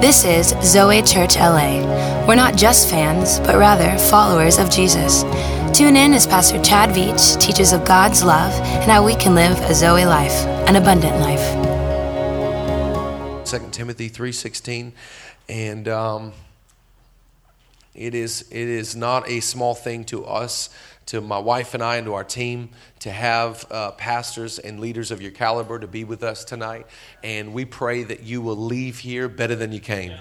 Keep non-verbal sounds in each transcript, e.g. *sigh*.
This is Zoe Church LA. We're not just fans, but rather followers of Jesus. Tune in as Pastor Chad Veach teaches of God's love and how we can live a Zoe life, an abundant life. 2 Timothy 3:16 and um, it is it is not a small thing to us to my wife and I and to our team to have uh, pastors and leaders of your caliber to be with us tonight. And we pray that you will leave here better than you came.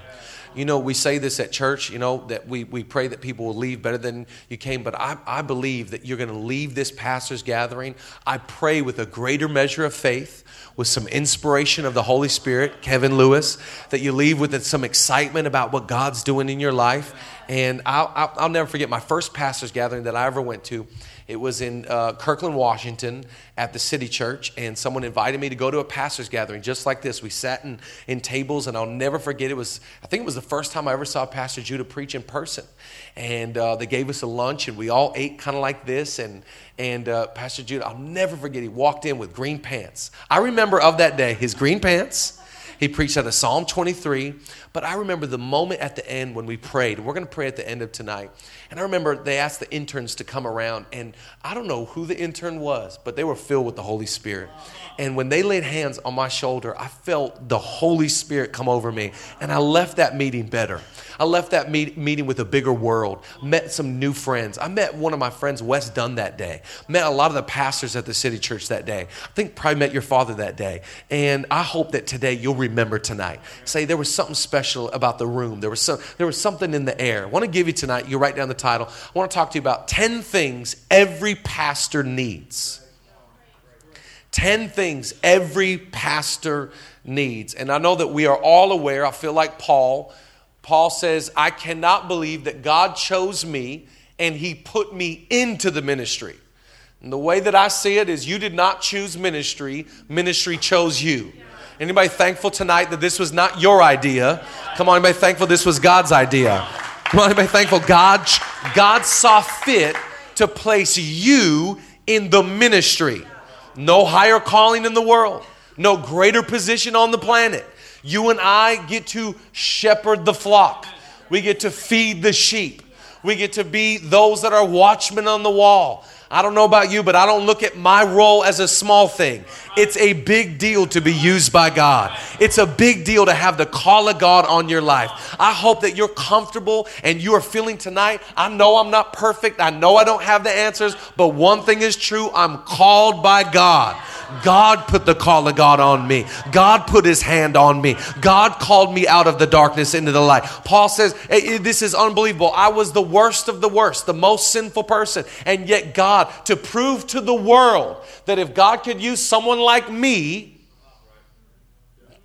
You know, we say this at church, you know, that we, we pray that people will leave better than you came, but I, I believe that you're going to leave this pastor's gathering. I pray with a greater measure of faith, with some inspiration of the Holy Spirit, Kevin Lewis, that you leave with some excitement about what God's doing in your life and I'll, I'll, never forget my first pastor's gathering that I ever went to. It was in uh, Kirkland, Washington, at the City Church, and someone invited me to go to a pastor's gathering just like this. We sat in, in tables, and I'll never forget. It was, I think it was the first time I ever saw Pastor Judah preach in person. And uh, they gave us a lunch, and we all ate kind of like this. And, and uh, Pastor Judah, I'll never forget, he walked in with green pants. I remember of that day his green pants he preached out of Psalm 23. But I remember the moment at the end when we prayed. We're going to pray at the end of tonight. And I remember they asked the interns to come around. And I don't know who the intern was, but they were filled with the Holy Spirit. And when they laid hands on my shoulder, I felt the Holy Spirit come over me. And I left that meeting better. I left that meet, meeting with a bigger world, met some new friends. I met one of my friends, Wes Dunn, that day. Met a lot of the pastors at the city church that day. I think probably met your father that day. And I hope that today you'll remember tonight. Say there was something special about the room. There was, some, there was something in the air. I want to give you tonight, you write down the title. I want to talk to you about 10 things every pastor needs. 10 things every pastor needs. And I know that we are all aware, I feel like Paul Paul says, I cannot believe that God chose me and he put me into the ministry. And the way that I see it is you did not choose ministry, ministry chose you. Anybody thankful tonight that this was not your idea? Come on, anybody thankful this was God's idea? Come on, anybody thankful God, God saw fit to place you in the ministry. No higher calling in the world, no greater position on the planet. You and I get to shepherd the flock. We get to feed the sheep. We get to be those that are watchmen on the wall. I don't know about you, but I don't look at my role as a small thing. It's a big deal to be used by God. It's a big deal to have the call of God on your life. I hope that you're comfortable and you are feeling tonight. I know I'm not perfect. I know I don't have the answers, but one thing is true I'm called by God. God put the call of God on me. God put his hand on me. God called me out of the darkness into the light. Paul says, eh, eh, This is unbelievable. I was the worst of the worst, the most sinful person. And yet, God, to prove to the world that if God could use someone like me,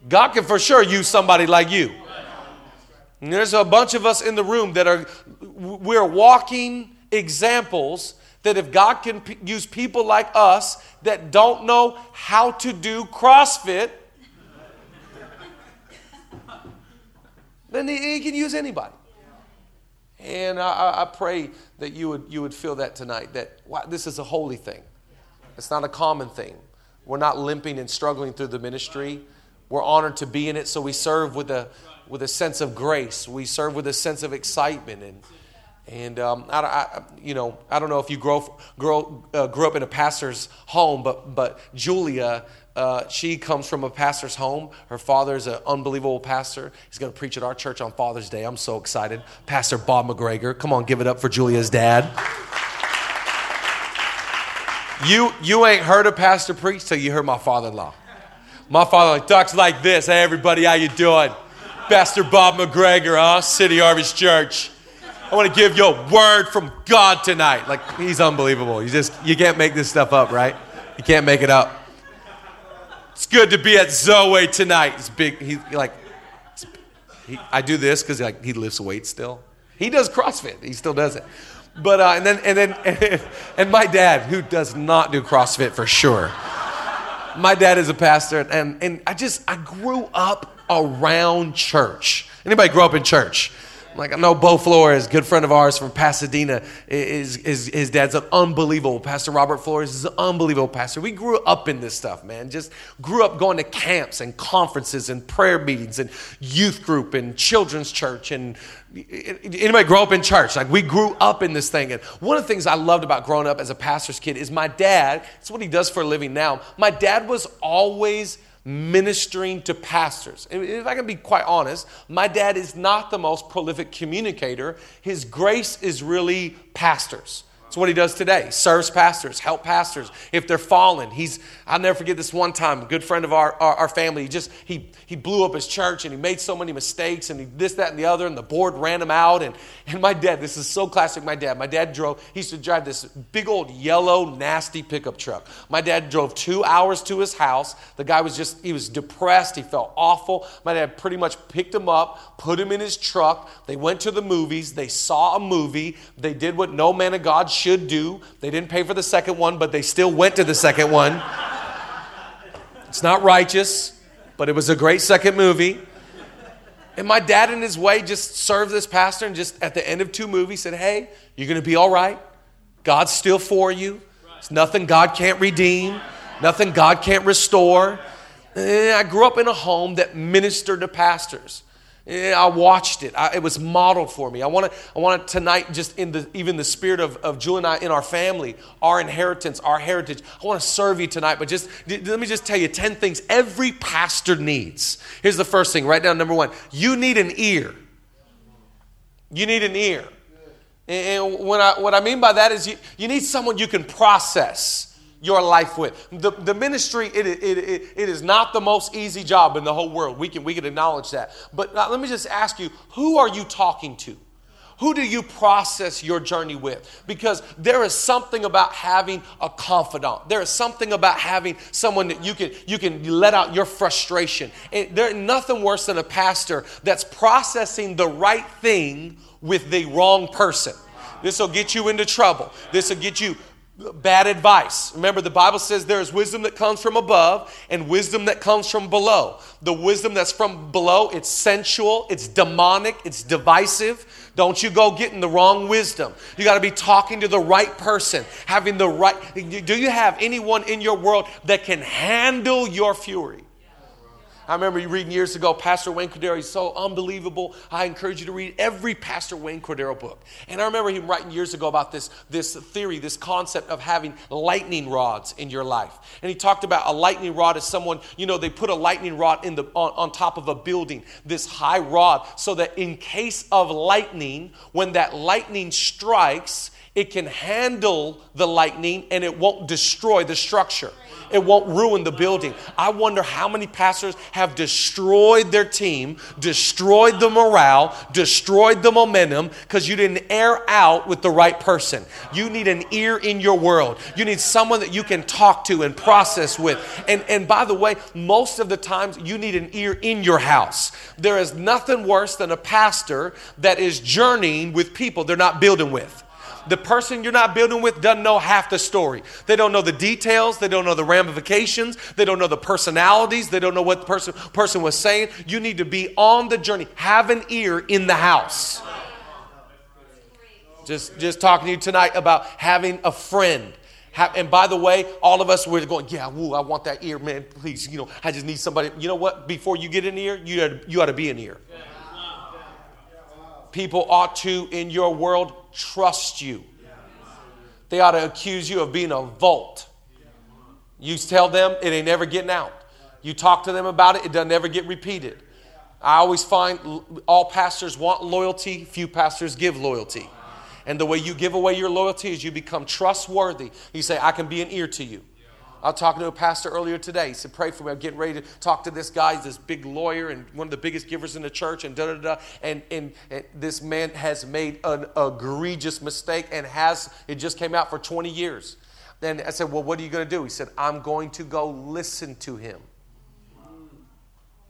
God can for sure use somebody like you. And there's a bunch of us in the room that are, we're walking examples that if God can p- use people like us that don't know how to do CrossFit, then he, he, can use anybody. And I, I, pray that you would, you would feel that tonight that wow, this is a holy thing. It's not a common thing. We're not limping and struggling through the ministry. We're honored to be in it, so we serve with a, with a sense of grace. We serve with a sense of excitement and and um, I, I, you know, I don't know if you grow, grow, uh, grew up in a pastor's home, but but Julia, uh, she comes from a pastor's home. Her father's an unbelievable pastor. He's going to preach at our church on Father's Day. I'm so excited. Pastor Bob McGregor. Come on, give it up for Julia's dad. You you ain't heard a pastor preach till you heard my father-in-law. My father talks like this. Hey, everybody, how you doing? Pastor Bob McGregor, huh? City Harvest Church. I want to give you a word from God tonight. Like, he's unbelievable. You just, you can't make this stuff up, right? You can't make it up. It's good to be at Zoe tonight. He's big. He's like, he, I do this because like he lifts weights still. He does CrossFit. He still does it. But uh, and then and then and, *laughs* and my dad, who does not do CrossFit for sure. My dad is a pastor, and and I just I grew up around church. Anybody grow up in church? Like I know Bo Flores, good friend of ours from Pasadena, is, is his dad's an unbelievable pastor. Robert Flores is an unbelievable pastor. We grew up in this stuff, man. Just grew up going to camps and conferences and prayer meetings and youth group and children's church and anybody grow up in church like we grew up in this thing and one of the things i loved about growing up as a pastor's kid is my dad it's what he does for a living now my dad was always ministering to pastors. If I can be quite honest, my dad is not the most prolific communicator. His grace is really pastors. What he does today. Serves pastors, help pastors if they're fallen. He's I'll never forget this one time, a good friend of our, our, our, family, he just he he blew up his church and he made so many mistakes and he this, that, and the other, and the board ran him out. And and my dad, this is so classic, my dad. My dad drove, he used to drive this big old yellow, nasty pickup truck. My dad drove two hours to his house. The guy was just, he was depressed, he felt awful. My dad pretty much picked him up, put him in his truck. They went to the movies, they saw a movie, they did what no man of God should do. They didn't pay for the second one, but they still went to the second one. It's not righteous, but it was a great second movie. And my dad, in his way, just served this pastor and just at the end of two movies said, Hey, you're going to be all right. God's still for you. It's nothing God can't redeem, nothing God can't restore. And I grew up in a home that ministered to pastors. Eh, I watched it. I, it was modeled for me. I want to. I want to tonight, just in the even the spirit of, of Julie and I in our family, our inheritance, our heritage. I want to serve you tonight. But just let me just tell you ten things every pastor needs. Here's the first thing. Write down number one. You need an ear. You need an ear. And when I, what I mean by that is you, you need someone you can process your life with. The, the ministry, it, it, it, it is not the most easy job in the whole world. We can, we can acknowledge that. But let me just ask you who are you talking to? Who do you process your journey with? Because there is something about having a confidant. There is something about having someone that you can you can let out your frustration. And there's nothing worse than a pastor that's processing the right thing with the wrong person. This will get you into trouble. This will get you bad advice. Remember, the Bible says there is wisdom that comes from above and wisdom that comes from below. The wisdom that's from below, it's sensual, it's demonic, it's divisive. Don't you go getting the wrong wisdom. You got to be talking to the right person, having the right. Do you have anyone in your world that can handle your fury? I remember you reading years ago, Pastor Wayne Cordeiro, he's so unbelievable. I encourage you to read every Pastor Wayne Cordeiro book. And I remember him writing years ago about this, this theory, this concept of having lightning rods in your life. And he talked about a lightning rod as someone, you know, they put a lightning rod in the, on, on top of a building, this high rod, so that in case of lightning, when that lightning strikes, it can handle the lightning and it won't destroy the structure it won't ruin the building. I wonder how many pastors have destroyed their team, destroyed the morale, destroyed the momentum because you didn't air out with the right person. You need an ear in your world. You need someone that you can talk to and process with. And, and by the way, most of the times you need an ear in your house. There is nothing worse than a pastor that is journeying with people they're not building with the person you're not building with doesn't know half the story. They don't know the details, they don't know the ramifications, they don't know the personalities, they don't know what the person, person was saying. You need to be on the journey. Have an ear in the house. Just, just talking to you tonight about having a friend. And by the way, all of us were going, yeah, woo, I want that ear, man. Please, you know, I just need somebody. You know what? Before you get an ear, you ought to, you ought to be an ear. People ought to, in your world, trust you. They ought to accuse you of being a vault. You tell them it ain't never getting out. You talk to them about it, it doesn't ever get repeated. I always find all pastors want loyalty, few pastors give loyalty. And the way you give away your loyalty is you become trustworthy. You say, I can be an ear to you. I was talking to a pastor earlier today. He said, Pray for me. I'm getting ready to talk to this guy. He's this big lawyer and one of the biggest givers in the church, and da da da. And, and, and this man has made an egregious mistake and has, it just came out for 20 years. Then I said, Well, what are you going to do? He said, I'm going to go listen to him.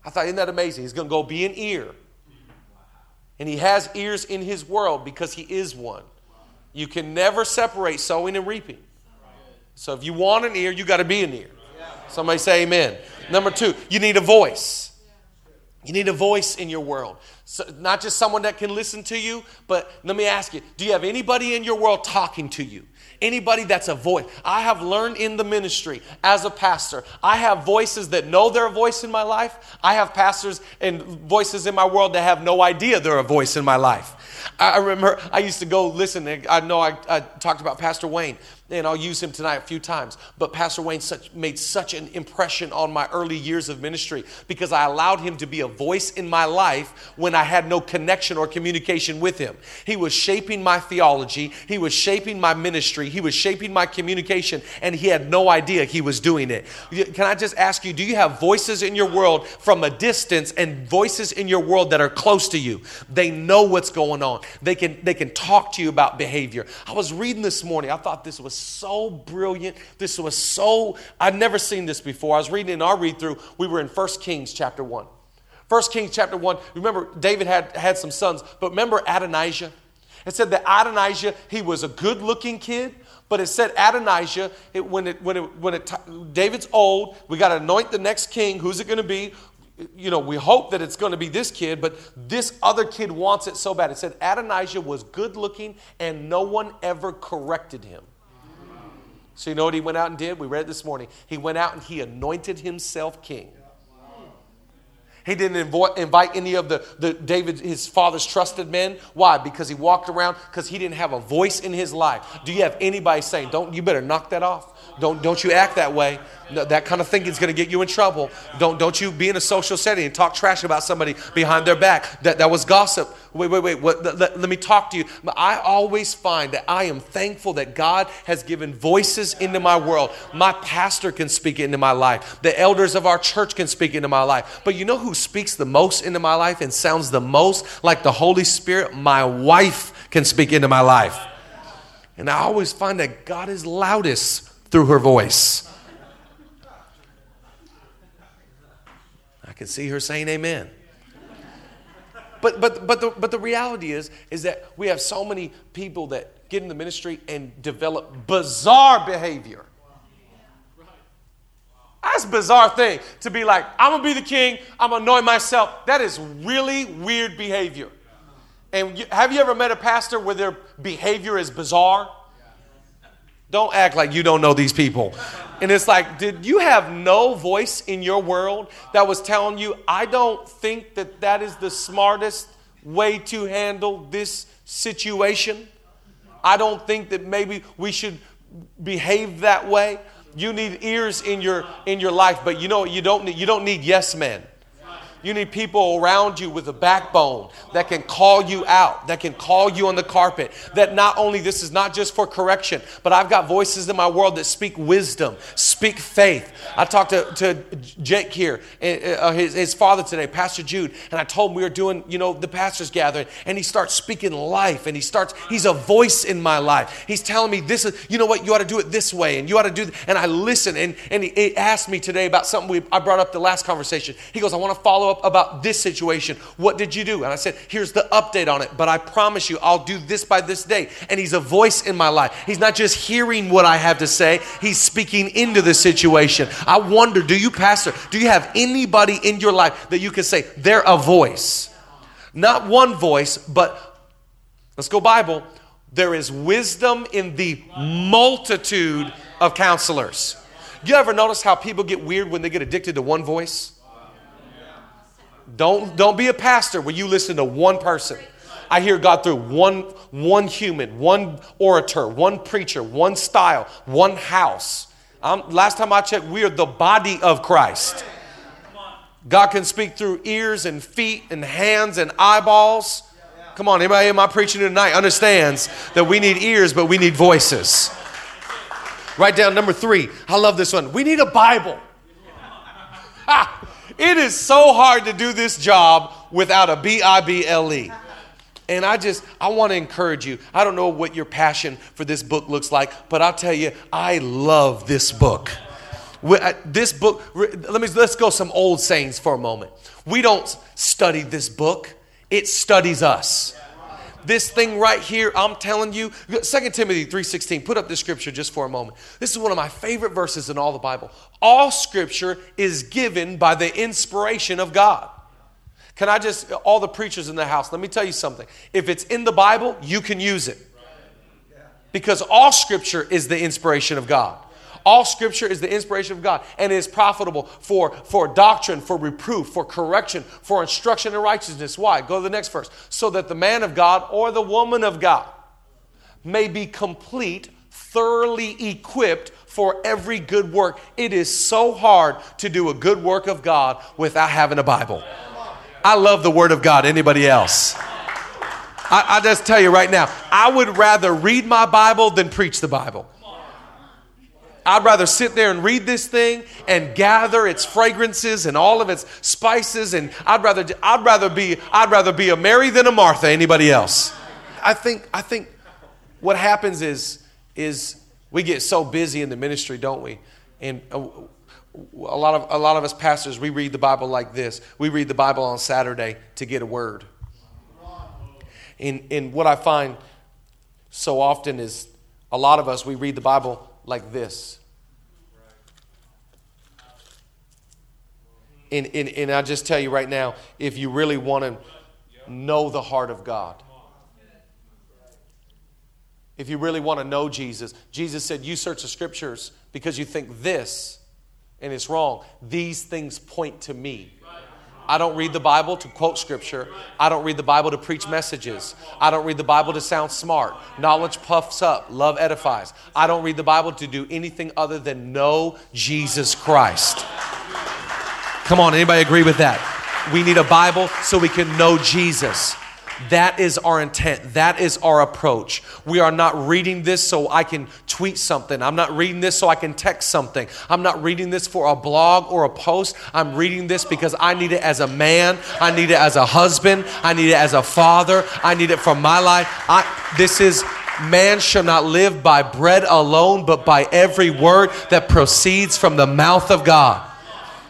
I thought, Isn't that amazing? He's going to go be an ear. And he has ears in his world because he is one. You can never separate sowing and reaping. So if you want an ear, you got to be an ear. Somebody say amen. Number two, you need a voice. You need a voice in your world. So not just someone that can listen to you, but let me ask you do you have anybody in your world talking to you? Anybody that's a voice. I have learned in the ministry as a pastor, I have voices that know they're a voice in my life. I have pastors and voices in my world that have no idea they're a voice in my life. I remember I used to go listen. I know I, I talked about Pastor Wayne and I'll use him tonight a few times. But Pastor Wayne such, made such an impression on my early years of ministry because I allowed him to be a voice in my life when I had no connection or communication with him. He was shaping my theology, he was shaping my ministry, he was shaping my communication, and he had no idea he was doing it. Can I just ask you, do you have voices in your world from a distance and voices in your world that are close to you? They know what's going on. They can they can talk to you about behavior. I was reading this morning. I thought this was so brilliant. This was so, I'd never seen this before. I was reading in our read through, we were in 1 Kings chapter 1. 1 Kings chapter 1, remember David had, had some sons, but remember Adonijah? It said that Adonijah, he was a good looking kid, but it said Adonijah, it, when, it, when, it, when it, David's old, we got to anoint the next king. Who's it going to be? You know, we hope that it's going to be this kid, but this other kid wants it so bad. It said Adonijah was good looking and no one ever corrected him. So, you know what he went out and did? We read this morning. He went out and he anointed himself king. He didn't invite any of the, the David, his father's trusted men. Why? Because he walked around, because he didn't have a voice in his life. Do you have anybody saying, Don't you better knock that off? Don't, don't you act that way. No, that kind of thinking is going to get you in trouble. Don't, don't you be in a social setting and talk trash about somebody behind their back. That, that was gossip. Wait, wait, wait. What, let, let me talk to you. I always find that I am thankful that God has given voices into my world. My pastor can speak into my life, the elders of our church can speak into my life. But you know who speaks the most into my life and sounds the most like the Holy Spirit? My wife can speak into my life. And I always find that God is loudest through her voice. I can see her saying amen. But, but, but, the, but the reality is, is that we have so many people that get in the ministry and develop bizarre behavior. That's a bizarre thing to be like, I'm gonna be the king, I'm gonna anoint myself. That is really weird behavior. And have you ever met a pastor where their behavior is bizarre? Don't act like you don't know these people. And it's like, did you have no voice in your world that was telling you, I don't think that that is the smartest way to handle this situation? I don't think that maybe we should behave that way. You need ears in your in your life, but you know you don't need you don't need yes men. You need people around you with a backbone that can call you out, that can call you on the carpet. That not only this is not just for correction, but I've got voices in my world that speak wisdom, speak faith. I talked to, to Jake here, uh, his, his father today, Pastor Jude, and I told him we were doing, you know, the pastors gathering, and he starts speaking life, and he starts, he's a voice in my life. He's telling me this is, you know what, you ought to do it this way, and you ought to do, and I listen, and, and he, he asked me today about something we, I brought up the last conversation. He goes, I want to follow up up about this situation. What did you do? And I said, Here's the update on it, but I promise you, I'll do this by this day. And he's a voice in my life. He's not just hearing what I have to say, he's speaking into the situation. I wonder, do you, Pastor, do you have anybody in your life that you can say, they're a voice? Not one voice, but let's go Bible. There is wisdom in the multitude of counselors. You ever notice how people get weird when they get addicted to one voice? Don't, don't be a pastor where you listen to one person. I hear God through one, one human, one orator, one preacher, one style, one house. Um, last time I checked, we are the body of Christ. God can speak through ears and feet and hands and eyeballs. Come on, anybody in my preaching tonight understands that we need ears, but we need voices. Write down number three. I love this one. We need a Bible. It is so hard to do this job without a B I B L E. And I just, I want to encourage you. I don't know what your passion for this book looks like, but I'll tell you, I love this book. Uh, this book, let me, let's go some old sayings for a moment. We don't study this book, it studies us this thing right here i'm telling you 2 timothy 3.16 put up this scripture just for a moment this is one of my favorite verses in all the bible all scripture is given by the inspiration of god Can I just, all the preachers in the house, let me tell you something. If it's in the Bible, you can use it. Because all scripture is the inspiration of God. All scripture is the inspiration of God and is profitable for, for doctrine, for reproof, for correction, for instruction in righteousness. Why? Go to the next verse. So that the man of God or the woman of God may be complete, thoroughly equipped for every good work. It is so hard to do a good work of God without having a Bible. I love the Word of God. Anybody else? I, I just tell you right now, I would rather read my Bible than preach the Bible. I'd rather sit there and read this thing and gather its fragrances and all of its spices and I'd rather I'd rather be I'd rather be a Mary than a Martha anybody else. I think I think what happens is is we get so busy in the ministry, don't we? And uh, a lot of a lot of us pastors we read the Bible like this. We read the Bible on Saturday to get a word. And and what I find so often is a lot of us we read the Bible like this. And, and, and I just tell you right now, if you really want to know the heart of God, if you really want to know Jesus, Jesus said, You search the scriptures because you think this, and it's wrong. These things point to me. I don't read the Bible to quote scripture. I don't read the Bible to preach messages. I don't read the Bible to sound smart. Knowledge puffs up, love edifies. I don't read the Bible to do anything other than know Jesus Christ. Come on, anybody agree with that? We need a Bible so we can know Jesus. That is our intent. That is our approach. We are not reading this so I can tweet something. I'm not reading this so I can text something. I'm not reading this for a blog or a post. I'm reading this because I need it as a man. I need it as a husband. I need it as a father. I need it for my life. I, this is man shall not live by bread alone, but by every word that proceeds from the mouth of God.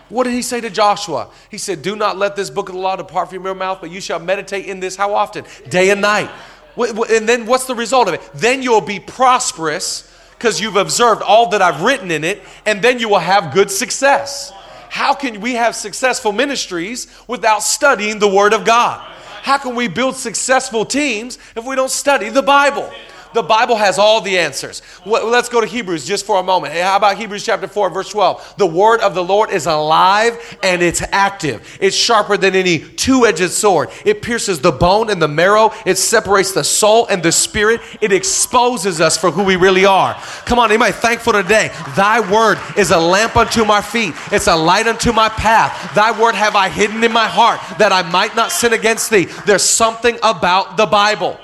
What did he say to Joshua? He said, Do not let this book of the law depart from your mouth, but you shall meditate in this how often? Day and night. And then what's the result of it? Then you'll be prosperous because you've observed all that I've written in it, and then you will have good success. How can we have successful ministries without studying the Word of God? How can we build successful teams if we don't study the Bible? The Bible has all the answers. Let's go to Hebrews just for a moment. How about Hebrews chapter 4, verse 12? The word of the Lord is alive and it's active. It's sharper than any two edged sword. It pierces the bone and the marrow. It separates the soul and the spirit. It exposes us for who we really are. Come on, anybody thankful today? Thy word is a lamp unto my feet, it's a light unto my path. Thy word have I hidden in my heart that I might not sin against thee. There's something about the Bible.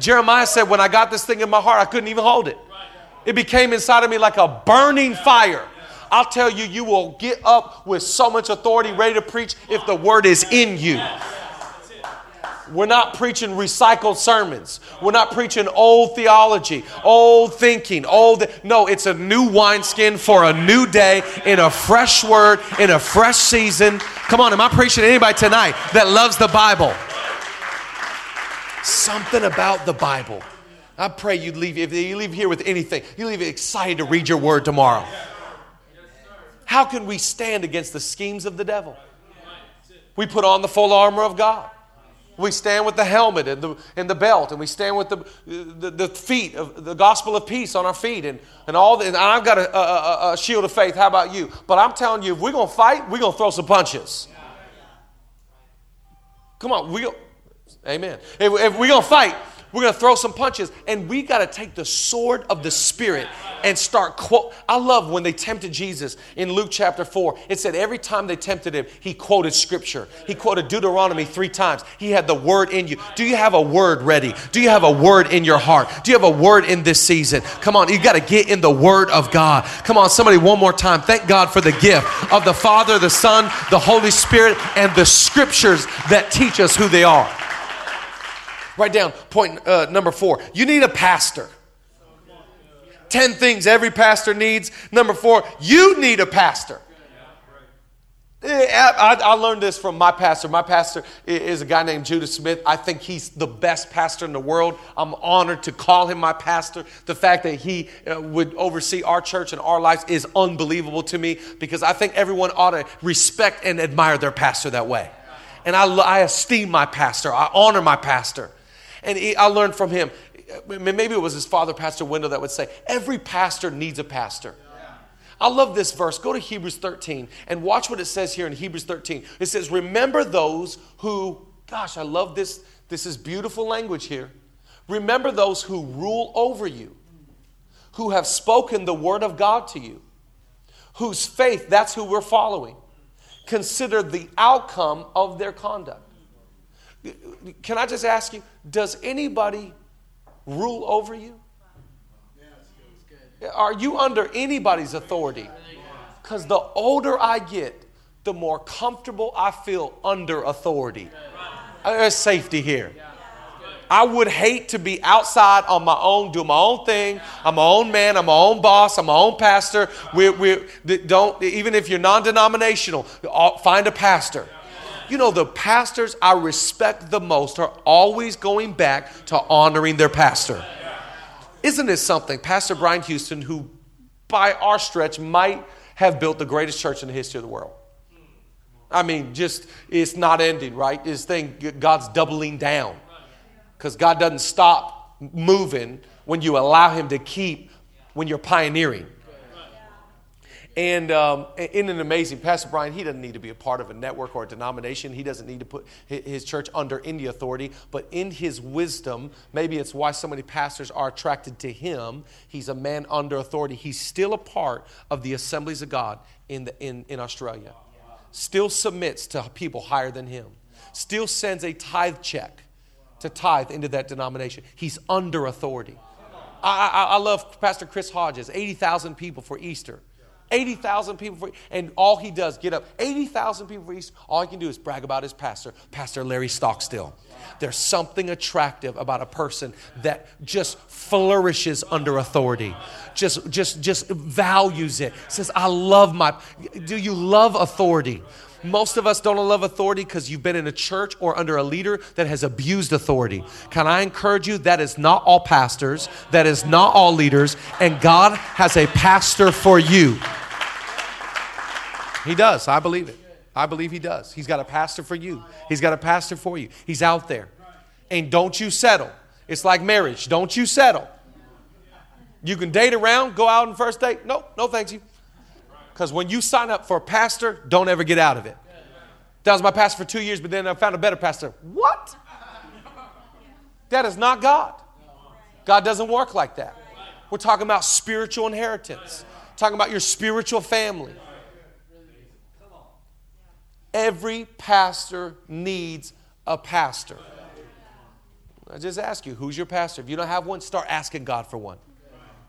Jeremiah said, When I got this thing in my heart, I couldn't even hold it. It became inside of me like a burning fire. I'll tell you, you will get up with so much authority, ready to preach if the word is in you. We're not preaching recycled sermons. We're not preaching old theology, old thinking, old. No, it's a new wineskin for a new day in a fresh word, in a fresh season. Come on, am I preaching to anybody tonight that loves the Bible? Something about the Bible. I pray you leave, if you leave here with anything, you leave excited to read your word tomorrow. How can we stand against the schemes of the devil? We put on the full armor of God. We stand with the helmet and the, and the belt, and we stand with the, the, the feet of the gospel of peace on our feet, and, and all. The, and I've got a, a, a shield of faith. How about you? But I'm telling you, if we're gonna fight, we're gonna throw some punches. Come on, we. Amen. If, if we're going to fight, we're going to throw some punches, and we got to take the sword of the Spirit and start quote. I love when they tempted Jesus in Luke chapter 4. It said every time they tempted him, he quoted scripture. He quoted Deuteronomy three times. He had the word in you. Do you have a word ready? Do you have a word in your heart? Do you have a word in this season? Come on, you got to get in the word of God. Come on, somebody, one more time. Thank God for the gift of the Father, the Son, the Holy Spirit, and the scriptures that teach us who they are. Write down point uh, number four. You need a pastor. 10 things every pastor needs. Number four, you need a pastor. I, I, learned this from my pastor. My pastor is a guy named Judah Smith. I think he's the best pastor in the world. I'm honored to call him my pastor. The fact that he uh, would oversee our church and our lives is unbelievable to me because I think everyone ought to respect and admire their pastor that way. And I, I esteem my pastor, I honor my pastor. And he, I learned from him. Maybe it was his father, Pastor Wendell, that would say, Every pastor needs a pastor. I love this verse. Go to Hebrews 13 and watch what it says here in Hebrews 13. It says, Remember those who, gosh, I love this. This is beautiful language here. Remember those who rule over you, who have spoken the word of God to you, whose faith, that's who we're following. Consider the outcome of their conduct. Can I just ask you, does anybody rule over you? Are you under anybody's authority? Because the older I get, the more comfortable I feel under authority. Uh, there's safety here. I would hate to be outside on my own, doing my own thing. I'm my own man. I'm my own boss. I'm my own pastor. We, we don't even if you're non-denominational, uh, find a pastor. You know, the pastors I respect the most are always going back to honoring their pastor. Isn't this something? Pastor Brian Houston, who by our stretch might have built the greatest church in the history of the world. I mean, just it's not ending, right? This thing, God's doubling down because God doesn't stop moving when you allow Him to keep when you're pioneering. And um, in an amazing, Pastor Brian, he doesn't need to be a part of a network or a denomination. He doesn't need to put his church under any authority. But in his wisdom, maybe it's why so many pastors are attracted to him. He's a man under authority. He's still a part of the assemblies of God in, the, in, in Australia, still submits to people higher than him, still sends a tithe check to tithe into that denomination. He's under authority. I, I, I love Pastor Chris Hodges, 80,000 people for Easter. 80,000 people for, and all he does, get up, 80,000 people for Easter, all he can do is brag about his pastor, Pastor Larry Stockstill. There's something attractive about a person that just flourishes under authority, just, just, just values it, says, I love my, do you love authority? Most of us don't love authority because you've been in a church or under a leader that has abused authority. Can I encourage you? That is not all pastors, that is not all leaders, and God has a pastor for you. He does. I believe it. I believe He does. He's got a pastor for you, He's got a pastor for you. He's out there. And don't you settle. It's like marriage. Don't you settle. You can date around, go out on first date. No, no, thank you. Because when you sign up for a pastor, don't ever get out of it. That was my pastor for two years, but then I found a better pastor. What? That is not God. God doesn't work like that. We're talking about spiritual inheritance, talking about your spiritual family. Every pastor needs a pastor. I just ask you, who's your pastor? If you don't have one, start asking God for one.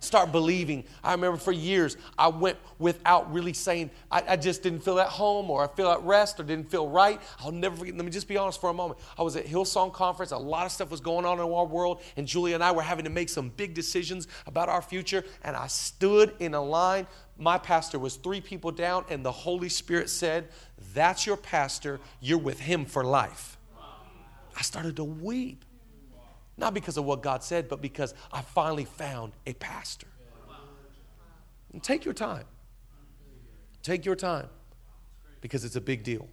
Start believing. I remember for years, I went without really saying, I, I, just didn't feel at home or I feel at rest or didn't feel right. I'll never forget. Let me just be honest for a moment. I was at Hillsong Conference. A lot of stuff was going on in our world, and Julia and I were having to make some big decisions about our future. And I stood in a line. My pastor was three people down, and the Holy Spirit said, That's your pastor. You're with him for life. I started to weep. Not because of what God said, but because I finally found a pastor. And take your time. Take your time because it's a big deal.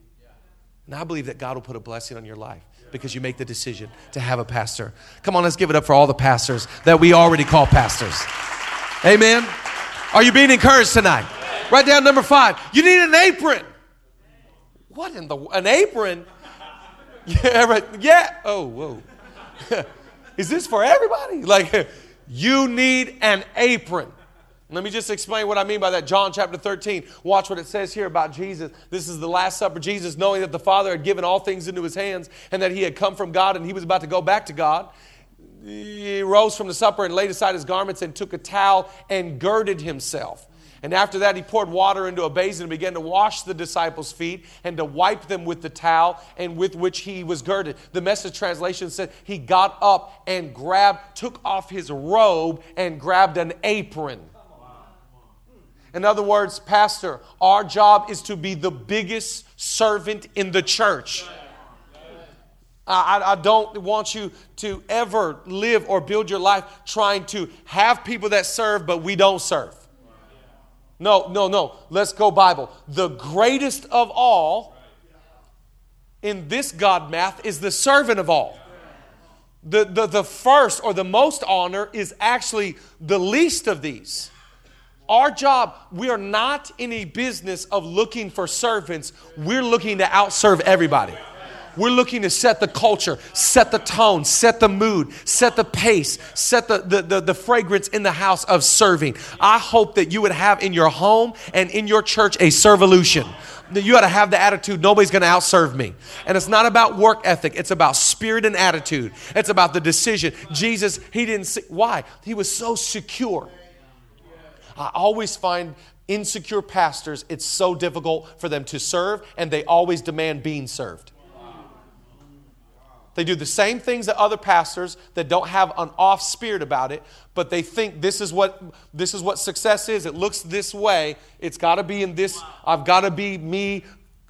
And I believe that God will put a blessing on your life because you make the decision to have a pastor. Come on, let's give it up for all the pastors that we already call pastors. Amen. Are you being encouraged tonight? Write down number five. You need an apron. What in the an apron? *laughs* Yeah, right. Yeah. Oh, whoa. *laughs* Is this for everybody? Like, *laughs* you need an apron. Let me just explain what I mean by that. John chapter 13. Watch what it says here about Jesus. This is the Last Supper. Jesus, knowing that the Father had given all things into his hands and that he had come from God and he was about to go back to God, he rose from the supper and laid aside his garments and took a towel and girded himself. And after that, he poured water into a basin and began to wash the disciples' feet and to wipe them with the towel and with which he was girded. The message translation said he got up and grabbed, took off his robe and grabbed an apron. In other words, Pastor, our job is to be the biggest servant in the church. I, I, don't want you to ever live or build your life trying to have people that serve, but we don't serve. No, no, no. Let's go Bible. The greatest of all in this God math is the servant of all. The, the, the first or the most honor is actually the least of these. Our job, we are not in a business of looking for servants. We're looking to outserve everybody. We're looking to set the culture, set the tone, set the mood, set the pace, set the, the, the, the, fragrance in the house of serving. I hope that you would have in your home and in your church a servolution. You got to have the attitude, nobody's going to outserve me. And it's not about work ethic, it's about spirit and attitude. It's about the decision. Jesus, he didn't see, why? He was so secure. I always find insecure pastors, it's so difficult for them to serve, and they always demand being served. They do the same things that other pastors that don't have an off spirit about it, but they think this is what this is what success is. It looks this way. It's got to be in this. I've got to be me.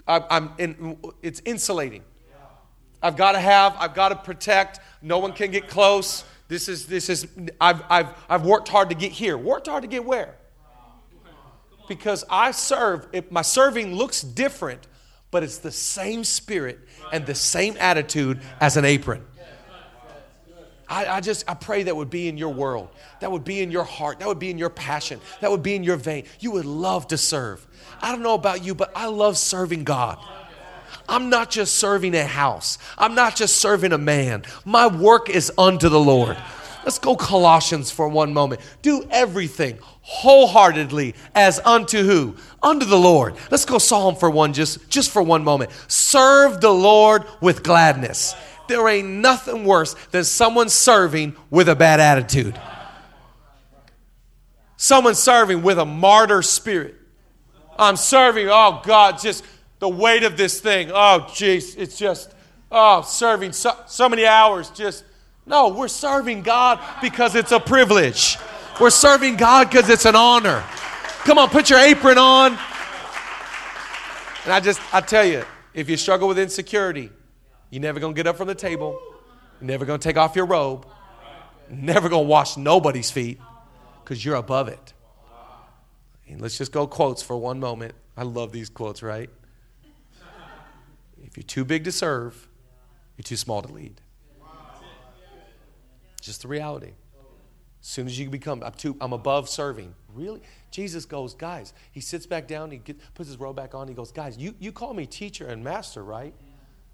I, I'm in, it's insulating. I've got to have. I've got to protect. No one can get close. This is this is. I've I've I've worked hard to get here. Worked hard to get where? Because I serve. If my serving looks different, but it's the same spirit and the same attitude as an apron. I, I, just I pray that would be in your world. That would be in your heart. That would be in your passion. That would be in your vein. You would love to serve. I don't know about you, but I love serving God. I'm not just serving a house. I'm not just serving a man. My work is unto the Lord. Let's go Colossians for one moment. Do everything wholeheartedly as unto who? Unto the Lord. Let's go Psalm for one just just for one moment. Serve the Lord with gladness. There ain't nothing worse than someone serving with a bad attitude. Someone serving with a martyr spirit. I'm serving, oh God, just the weight of this thing. Oh, jeez, it's just, oh, serving so, so many hours, just no, we're serving God because it's a privilege. We're serving God because it's an honor. Come on, put your apron on. And I just, I tell you, if you struggle with insecurity, you're never going to get up from the table. You're never going to take off your robe. Never going to wash nobody's feet because you're above it. And let's just go quotes for one moment. I love these quotes, right? If you're too big to serve, you're too small to lead. Just the reality. As soon as you become, I'm, too, I'm above serving. Really? Jesus goes, guys, he sits back down, he get, puts his robe back on, he goes, guys, you, you call me teacher and master, right?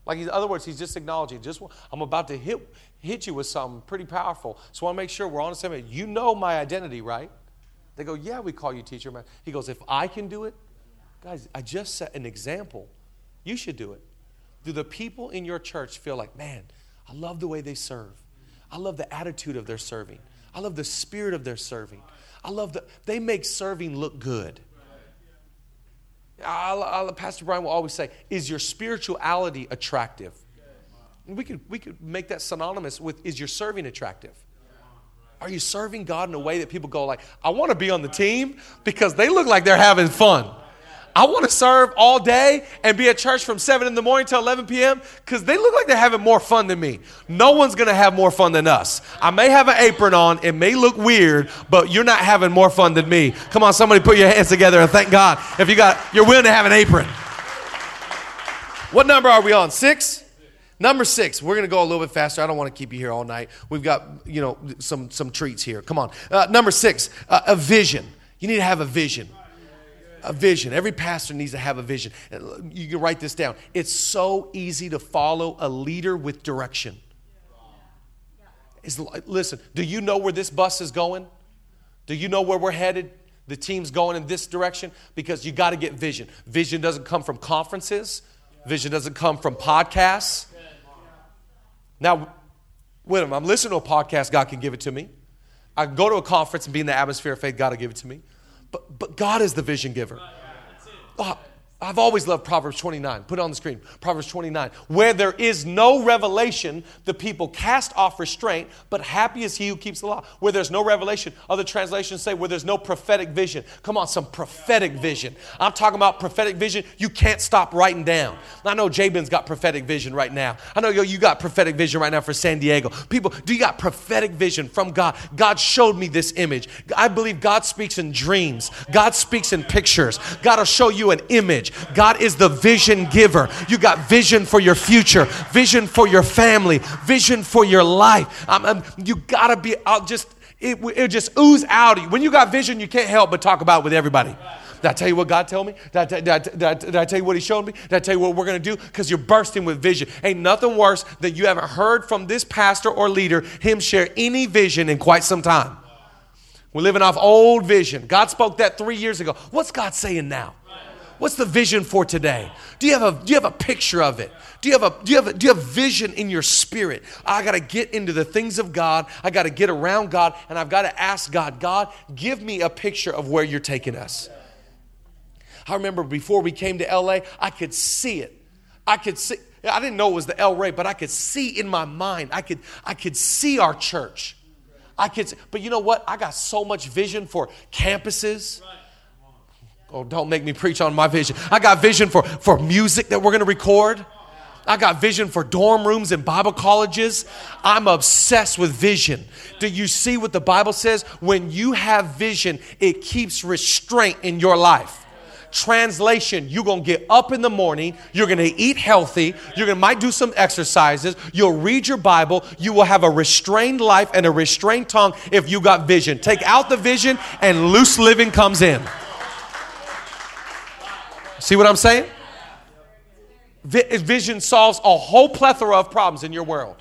Like, in other words, he's just acknowledging, just I'm about to hit, hit you with something pretty powerful. So I want to make sure we're on the same page. You know my identity, right? They go, yeah, we call you teacher. He goes, if I can do it, guys, I just set an example. You should do it. Do the people in your church feel like, man, I love the way they serve? I love the attitude of their serving. I love the spirit of their serving. I love that they make serving look good. I, I, Pastor Brian will always say, "Is your spirituality attractive?" we could we could make that synonymous with, "Is your serving attractive?" Are you serving God in a way that people go like, "I want to be on the team because they look like they're having fun." I want to serve all day and be at church from 7 in the morning till 11 p.m. because they look like they're having more fun than me. No one's going to have more fun than us. I may have an apron on, it may look weird, but you're not having more fun than me. Come on, somebody put your hands together and thank God if you got, you're willing to have an apron. What number are we on? Six? Number six, we're going to go a little bit faster. I don't want to keep you here all night. We've got, you know, some, some treats here. Come on. Uh, number six, uh, a vision. You need to have a vision a vision. Every pastor needs to have a vision. You can write this down. It's so easy to follow a leader with direction. Is, listen, do you know where this bus is going? Do you know where we're headed? The team's going in this direction because you got to get vision. Vision doesn't come from conferences. Vision doesn't come from podcasts. Now, wait a minute, I'm listening to a podcast, God can give it to me. I go to a conference and be in the atmosphere of faith, God will give it to me. But, but God is the vision giver. I've always loved Proverbs 29. Put it on the screen. Proverbs 29. Where there is no revelation, the people cast off restraint, but happy is he who keeps the law. Where there's no revelation, other translations say where there's no prophetic vision. Come on, some prophetic vision. I'm talking about prophetic vision you can't stop writing down. I know Jabin's got prophetic vision right now. I know yo, you got prophetic vision right now for San Diego. People, do you got prophetic vision from God? God showed me this image. I believe God speaks in dreams, God speaks in pictures. God will show you an image. God is the vision giver. You got vision for your future, vision for your family, vision for your life. Um, um, you gotta be, I'll just, it, it just ooze out of you. When you got vision, you can't help but talk about it with everybody. Did I tell you what God told me? Did I, did I, did I, did I tell you what He showed me? Did I tell you what we're going to do? Because you're bursting with vision. Ain't nothing worse than you haven't heard from this pastor or leader him share any vision in quite some time. We're living off old vision. God spoke that three years ago. What's God saying now? What's the vision for today? Do you have a, do you have a picture of it? Do you have a, do you have a, do you have vision in your spirit? I got to get into the things of God. I got to get around God and I've got to ask God, God, give me a picture of where you're taking us. I remember before we came to LA, I could see it. I could see I didn't know it was the El Rey, but I could see in my mind. I could I could see our church. I could, but you know what? I got so much vision for campuses. Oh, don't make me preach on my vision. I got vision for, for music that we're going to record. I got vision for dorm rooms and Bible colleges. I'm obsessed with vision. Do you see what the Bible says? When you have vision, it keeps restraint in your life. Translation, you're gonna get up in the morning, you're gonna eat healthy, you're gonna might do some exercises, you'll read your Bible, you will have a restrained life and a restrained tongue if you got vision. Take out the vision and loose living comes in. See what I'm saying? Vision solves a whole plethora of problems in your world.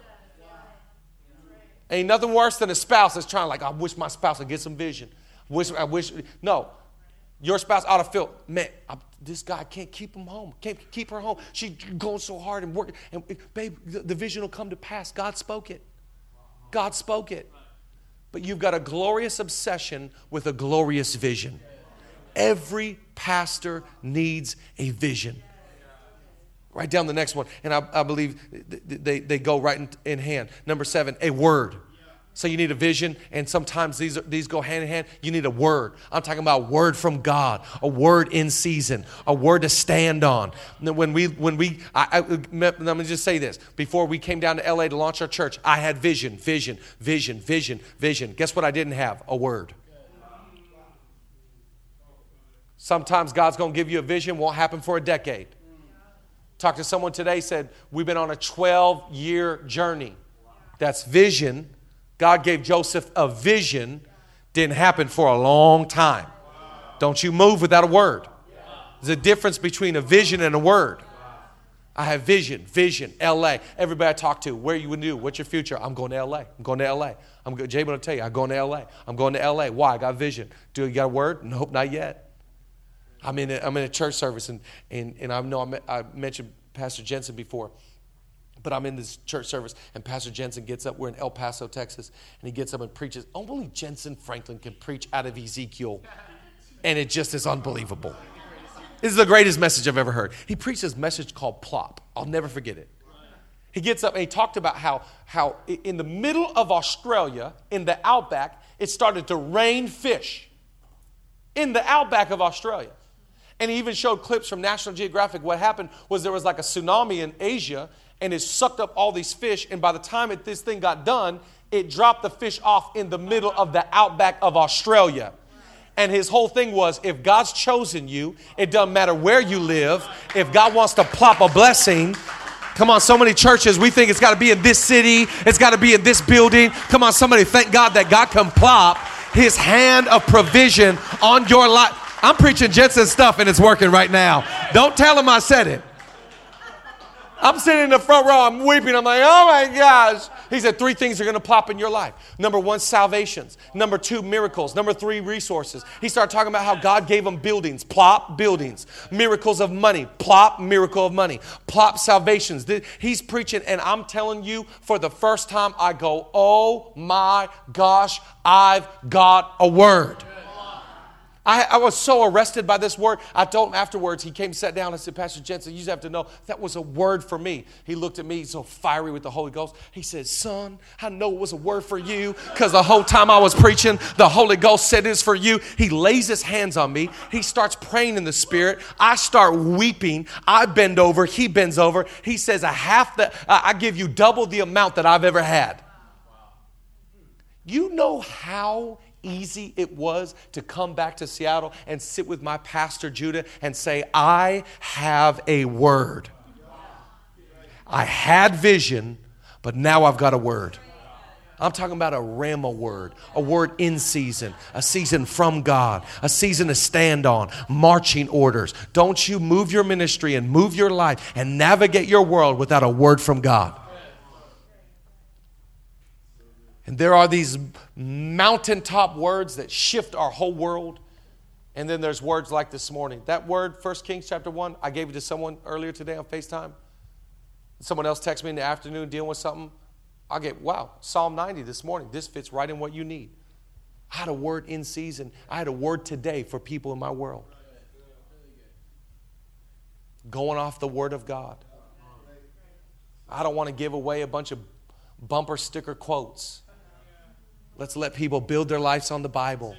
Ain't nothing worse than a spouse that's trying, like, I wish my spouse would get some vision. Wish, I wish. No, your spouse ought to feel, man, I, this guy can't keep him home, can't keep her home. She's going so hard and working. And babe, the, the vision will come to pass. God spoke it. God spoke it. But you've got a glorious obsession with a glorious vision. Every pastor needs a vision. Write down the next one, and I, I believe they, they go right in, in hand. Number seven, a word. So you need a vision, and sometimes these, are, these go hand in hand. You need a word. I'm talking about word from God, a word in season, a word to stand on. When we, when we, I, I, let me just say this: before we came down to LA to launch our church, I had vision, vision, vision, vision, vision. Guess what? I didn't have a word. Sometimes God's going to give you a vision, won't happen for a decade. Talked to someone today, said we've been on a 12 year journey. That's vision God gave Joseph a vision, didn't happen for a long time. Don't you move without a word. There's a difference between a vision and a word. I have vision, vision, LA. Everybody I talk to, where you would do, what's your future? I'm going to LA. I'm going to LA. I'm will tell you, I'm going to LA. I'm going to LA. Why? I got vision. Do you got a word? Nope, not yet. I'm in a, I'm in a church service, and, and, and I know I, I mentioned Pastor Jentezen before. But I'm in this church service, and Pastor Jentezen gets up. We're in El Paso, Texas, and he gets up and preaches. Only Jentezen Franklin can preach out of Ezekiel, and it just is unbelievable. This is the greatest message I've ever heard. He preached this message called Plop. I'll never forget it. He gets up and he talked about how, how in the middle of Australia, in the outback, it started to rain fish. In the outback of Australia. And he even showed clips from National Geographic. What happened was there was like a tsunami in Asia, and it sucked up all these fish. And by the time it, this thing got done, it dropped the fish off in the middle of the outback of Australia. And his whole thing was if God's chosen you, it doesn't matter where you live. If God wants to plop a blessing, Come on, so many churches, we think it's got to be in this city, it's got to be in this building. Come on, somebody, thank God that God can plop his hand of provision on your life. I'm preaching Jentezen stuff and it's working right now. Don't tell him I said it. I'm sitting in the front row, I'm weeping. I'm like, oh my gosh. He said, three things are going to plop in your life. Number one, salvations. Number two, miracles. Number three, resources. He started talking about how God gave him buildings, plop, buildings. Miracles of money, plop, miracle of money. Plop, salvations. He's preaching, and I'm telling you, for the first time, I go, oh my gosh, I've got a word. I, I, was so arrested by this word. I told him afterwards, he came, sat down, and said, Pastor Jentezen, you just have to know that was a word for me. He looked at me so fiery with the Holy Ghost. He said, Son, I know it was a word for you because the whole time I was preaching, the Holy Ghost said it's for you. He lays his hands on me. He starts praying in the Spirit. I start weeping. I bend over. He bends over. He says, I have the, I give you double the amount that I've ever had. You know how easy it was to come back to Seattle and sit with my pastor Judah and say, I have a word. I had vision, but now I've got a word. I'm talking about a rhema word, a word in season, a season from God, a season to stand on, marching orders. Don't you move your ministry and move your life and navigate your world without a word from God. And there are these mountaintop words that shift our whole world. And then there's words like this morning. That word, 1 Kings chapter 1, I gave it to someone earlier today on FaceTime. Someone else texted me in the afternoon dealing with something. I get, wow, Psalm 90 this morning. This fits right in what you need. I had a word in season. I had a word today for people in my world. Going off the word of God. I don't want to give away a bunch of bumper sticker quotes. Let's let people build their lives on the Bible,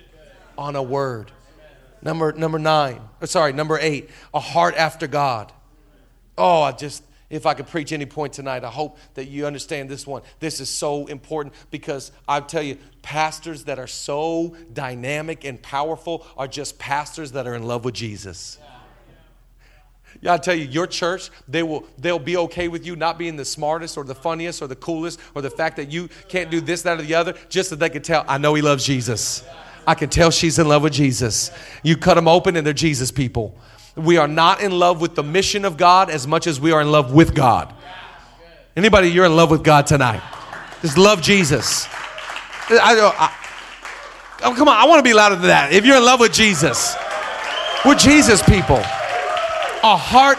on a word. Number number nine, uh, sorry, number eight, a heart after God. Oh, I just if I could preach any point tonight, I hope that you understand this one. This is so important because I tell you, pastors that are so dynamic and powerful are just pastors that are in love with Jesus. Yeah, I tell you, your church, they will they'll be okay with you not being the smartest or the funniest or the coolest or the fact that you can't do this, that, or the other, just so they can tell, I know he loves Jesus. I can tell she's in love with Jesus. You cut them open and they're Jesus people. We are not in love with the mission of God as much as we are in love with God. Anybody, you're in love with God tonight. Just love Jesus. I, I, oh, come on, I want to be louder than that. If you're in love with Jesus, we're Jesus people a heart.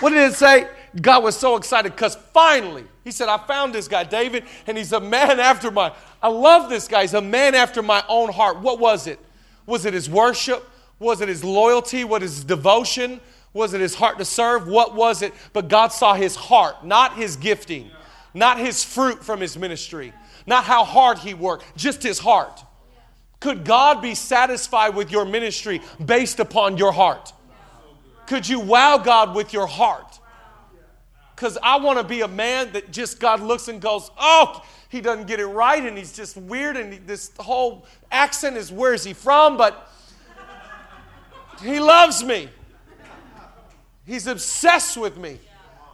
What did it say? God was so excited because finally, he said, I found this guy, David, and he's a man after my, I love this guy. He's a man after my own heart. What was it? Was it his worship? Was it his loyalty? Was it his devotion? Was it his heart to serve? What was it? But God saw his heart, not his gifting, not his fruit from his ministry, not how hard he worked, just his heart. Could God be satisfied with your ministry based upon your heart? Could you wow God with your heart? Because I want to be a man that just God looks and goes, oh, he doesn't get it right and he's just weird and this whole accent is where is he from? But he loves me. He's obsessed with me.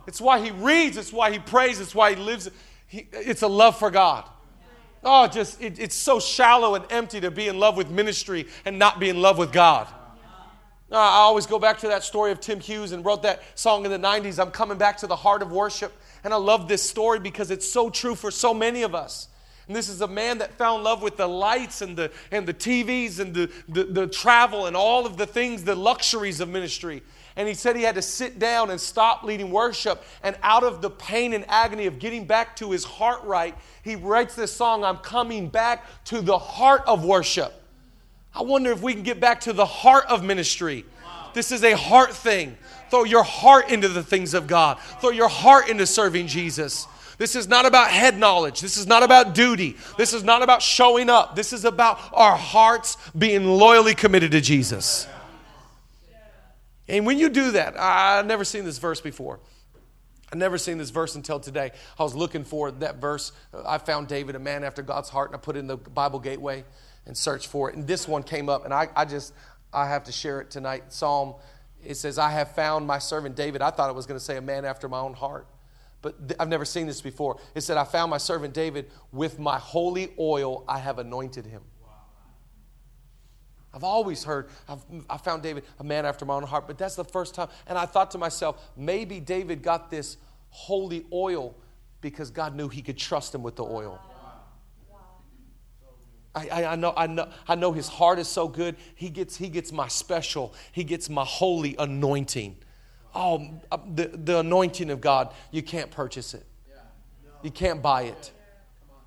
It's why he reads, it's why he prays, it's why he lives. He, it's a love for God. Oh, just it, it's so shallow and empty to be in love with ministry and not be in love with God. Uh, I always go back to that story of Tim Hughes and wrote that song in the 90s. I'm coming back to the heart of worship. And I love this story because it's so true for so many of us. And this is a man that fell in love with the lights and the, and the TVs and the, the, the travel and all of the things, the luxuries of ministry. And he said he had to sit down and stop leading worship. And out of the pain and agony of getting back to his heart right, he writes this song I'm coming back to the heart of worship. I wonder if we can get back to the heart of ministry. This is a heart thing. Throw your heart into the things of God, throw your heart into serving Jesus. This is not about head knowledge. This is not about duty. This is not about showing up. This is about our hearts being loyally committed to Jesus. And when you do that, I've never seen this verse before. I've never seen this verse until today. I was looking for that verse. I found David, a man after God's heart, and I put it in the Bible Gateway and search for it. And this one came up, and I, I just, I have to share it tonight. Psalm, it says, I have found my servant David. I thought it was going to say a man after my own heart. But th- I've never seen this before. It said, I found my servant David. With my holy oil, I have anointed him. I've always heard, I've, I found David a man after my own heart, but that's the first time. And I thought to myself, maybe David got this holy oil because God knew he could trust him with the oil. I, I, know, I, know, I know his heart is so good. He gets, he gets my special, he gets my holy anointing. Oh, uh, the, the anointing of God, you can't purchase it, you can't buy it.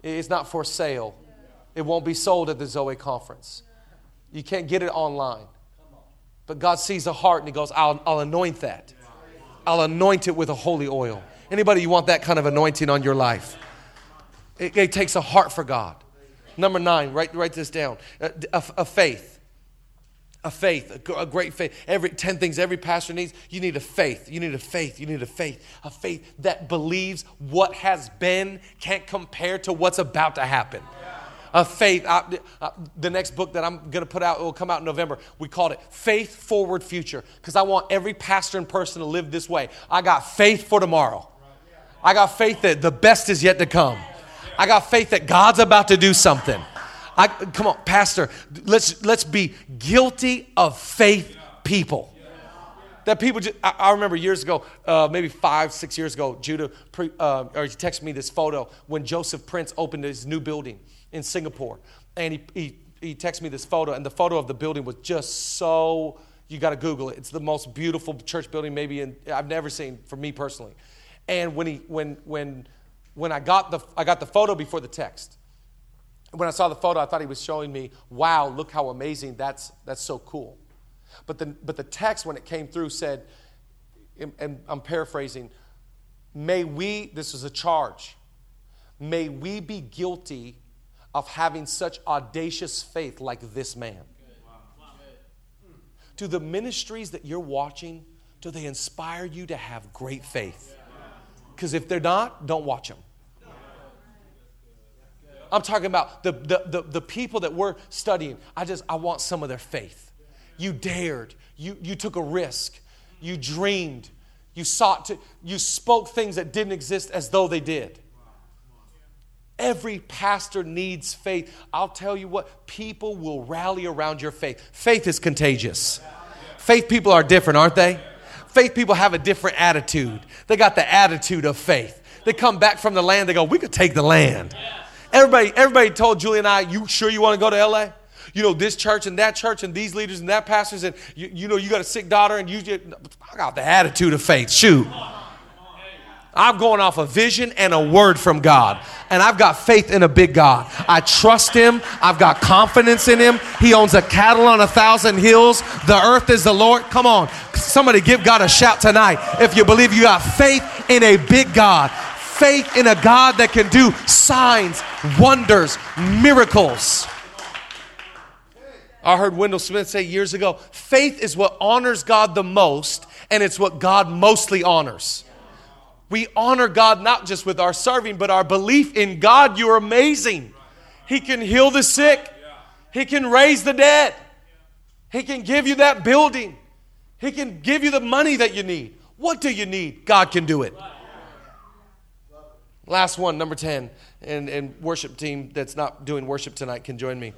It's not for sale, it won't be sold at the Zoe conference. You can't get it online. But God sees a heart and He goes, I'll, I'll anoint that. I'll anoint it with a holy oil. Anybody, you want that kind of anointing on your life? It, it takes a heart for God. Number nine, write, write this down a, a, a faith. A faith, a, great faith. Every 10 things every pastor needs. You need a faith. You need a faith. You need a faith. A faith that believes what has been can't compare to what's about to happen. A faith. I, uh, the next book that I'm going to put out it will come out in November. We called it Faith Forward Future because I want every pastor and person to live this way. I got faith for tomorrow. I got faith that the best is yet to come. I got faith that God's about to do something. I, come on, Pastor, let's, let's be guilty of faith people. That people, just, I, I remember years ago, uh, maybe five, six years ago, Judah, pre, uh, or he texted me this photo when Joseph Prince opened his new building in Singapore. And he, he, he texted me this photo, and the photo of the building was just so, you got to Google it. It's the most beautiful church building maybe in, I've never seen for me personally. And when, he, when, when, when I, got the, I got the photo before the text, when I saw the photo, I thought he was showing me, wow, look how amazing, that's, that's so cool. But the, but the text, when it came through, said, and I'm paraphrasing, may we, this is a charge, may we be guilty of having such audacious faith like this man. Do the ministries that you're watching, do they inspire you to have great faith? Because if they're not, don't watch them. I'm talking about the, the, the, the, people that we're studying. I just, I want some of their faith. You dared. You, you took a risk. You dreamed. You sought to, you spoke things that didn't exist as though they did. Every pastor needs faith. I'll tell you what, people will rally around your faith. Faith is contagious. Faith people are different, aren't they? Faith people have a different attitude. They got the attitude of faith. They come back from the land, they go, We could take the land. Everybody, everybody told Julie and I, You sure you want to go to LA? You know, this church and that church and these leaders and that pastors, and you, you know, you got a sick daughter, and you just, I got the attitude of faith. Shoot. I'm going off a vision and a word from God. And I've got faith in a big God. I trust Him. I've got confidence in Him. He owns a cattle on a thousand hills. The earth is the Lord. Come on. Somebody give God a shout tonight if you believe you got faith in a big God. Faith in a God that can do signs, wonders, miracles. I heard Wendell Smith say years ago faith is what honors God the most, and it's what God mostly honors. We honor God not just with our serving, but our belief in God. You're amazing. He can heal the sick, He can raise the dead, He can give you that building, He can give you the money that you need. What do you need? God can do it. Last one, number 10. And, and worship team that's not doing worship tonight can join me.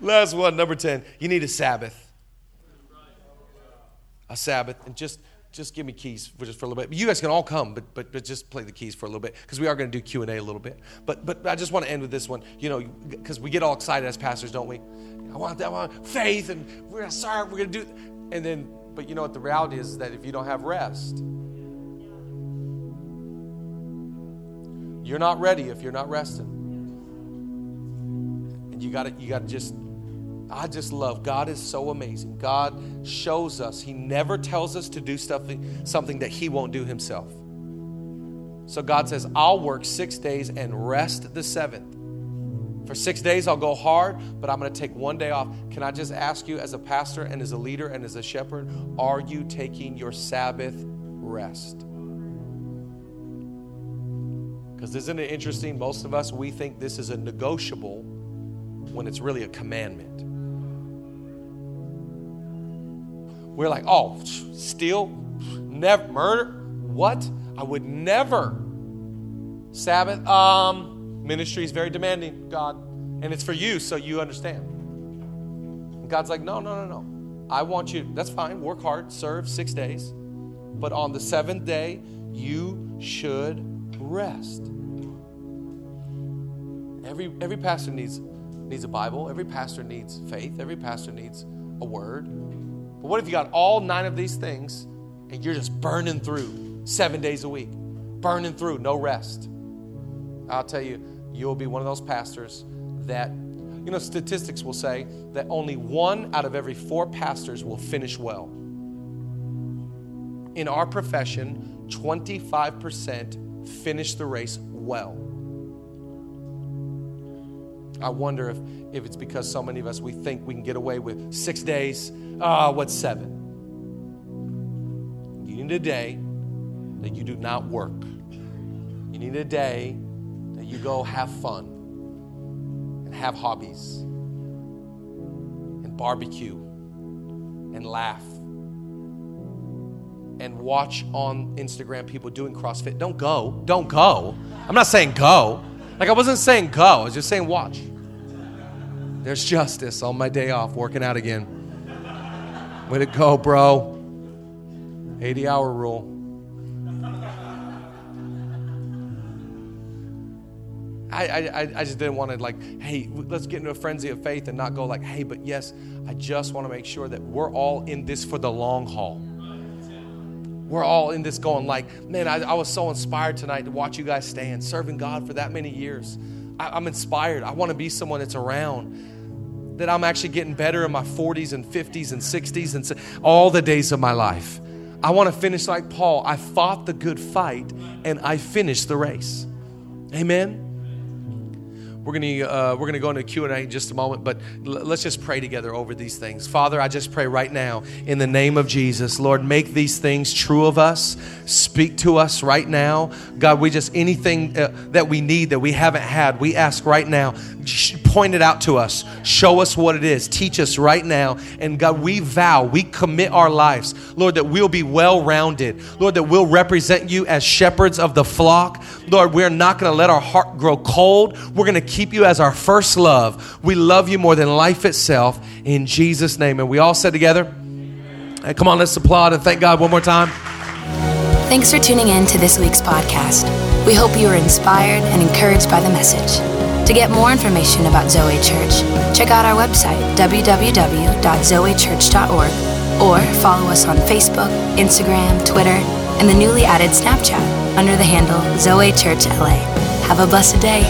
Last one, number 10. You need a Sabbath. A Sabbath. And just just give me keys for just for a little bit. You guys can all come, but but, but just play the keys for a little bit because we are going to do Q and A a little bit. But but I just want to end with this one. You know, because we get all excited as pastors, don't we? I want that one faith, and we're gonna start. We're gonna do, and then but you know what the reality is, is that if you don't have rest, you're not ready if you're not resting. And you got to you got to just I just love God is so amazing. God shows us. He never tells us to do something, something that He won't do Himself. So God says, I'll work six days and rest the seventh. For six days, I'll go hard, but I'm going to take one day off. Can I just ask you, as a pastor and as a leader and as a shepherd, are you taking your Sabbath rest? Because isn't it interesting? Most of us, we think this is a negotiable when it's really a commandment. We're like, oh, steal, never murder. What? I would never. Sabbath. Um, ministry is very demanding, God, and it's for you, so you understand. And God's like, no, no, no, no. I want you. That's fine. Work hard, serve six days, but on the seventh day, you should rest. Every every pastor needs needs a Bible. Every pastor needs faith. Every pastor needs a word. But what if you got all nine of these things and you're just burning through seven days a week? Burning through, no rest. I'll tell you, you'll be one of those pastors that, you know, statistics will say that only one out of every four pastors will finish well. In our profession, 25% finish the race well. I wonder if, if it's because so many of us, we think we can get away with six days Ah, uh, what's seven? You need a day that you do not work. You need a day that you go have fun and have hobbies and barbecue and laugh and watch on Instagram people doing CrossFit. Don't go. Don't go. I'm not saying go. Like I wasn't saying go. I was just saying watch. There's justice on my day off working out again. Way to go, bro. 80 hour rule. I, I, I just didn't want to like, hey, let's get into a frenzy of faith and not go like, hey, but yes, I just want to make sure that we're all in this for the long haul. We're all in this going like, man, I, I was so inspired tonight to watch you guys stand, serving God for that many years. I, I'm inspired. I want to be someone that's around, that I'm actually getting better in my 40s and 50s and 60s and all the days of my life. I want to finish like Paul. I fought the good fight and I finished the race. Amen. We're to uh, we're to go into Q and A in just a moment, but l- let's just pray together over these things. Father, I just pray right now in the name of Jesus, Lord, make these things true of us. Speak to us right now, God. We just anything uh, that we need that we haven't had, we ask right now. Point it out to us. Show us what it is. Teach us right now. And God, we vow, we commit our lives, Lord, that we'll be well rounded. Lord, that we'll represent you as shepherds of the flock. Lord, we're not going to let our heart grow cold. We're going to keep you as our first love. We love you more than life itself in Jesus' name. And we all said together, hey, come on, let's applaud and thank God one more time. Thanks for tuning in to this week's podcast. We hope you were inspired and encouraged by the message. To get more information about Zoe Church, check out our website, www.zoechurch.org, or follow us on Facebook, Instagram, Twitter, and the newly added Snapchat under the handle Zoe Church LA. Have a blessed day.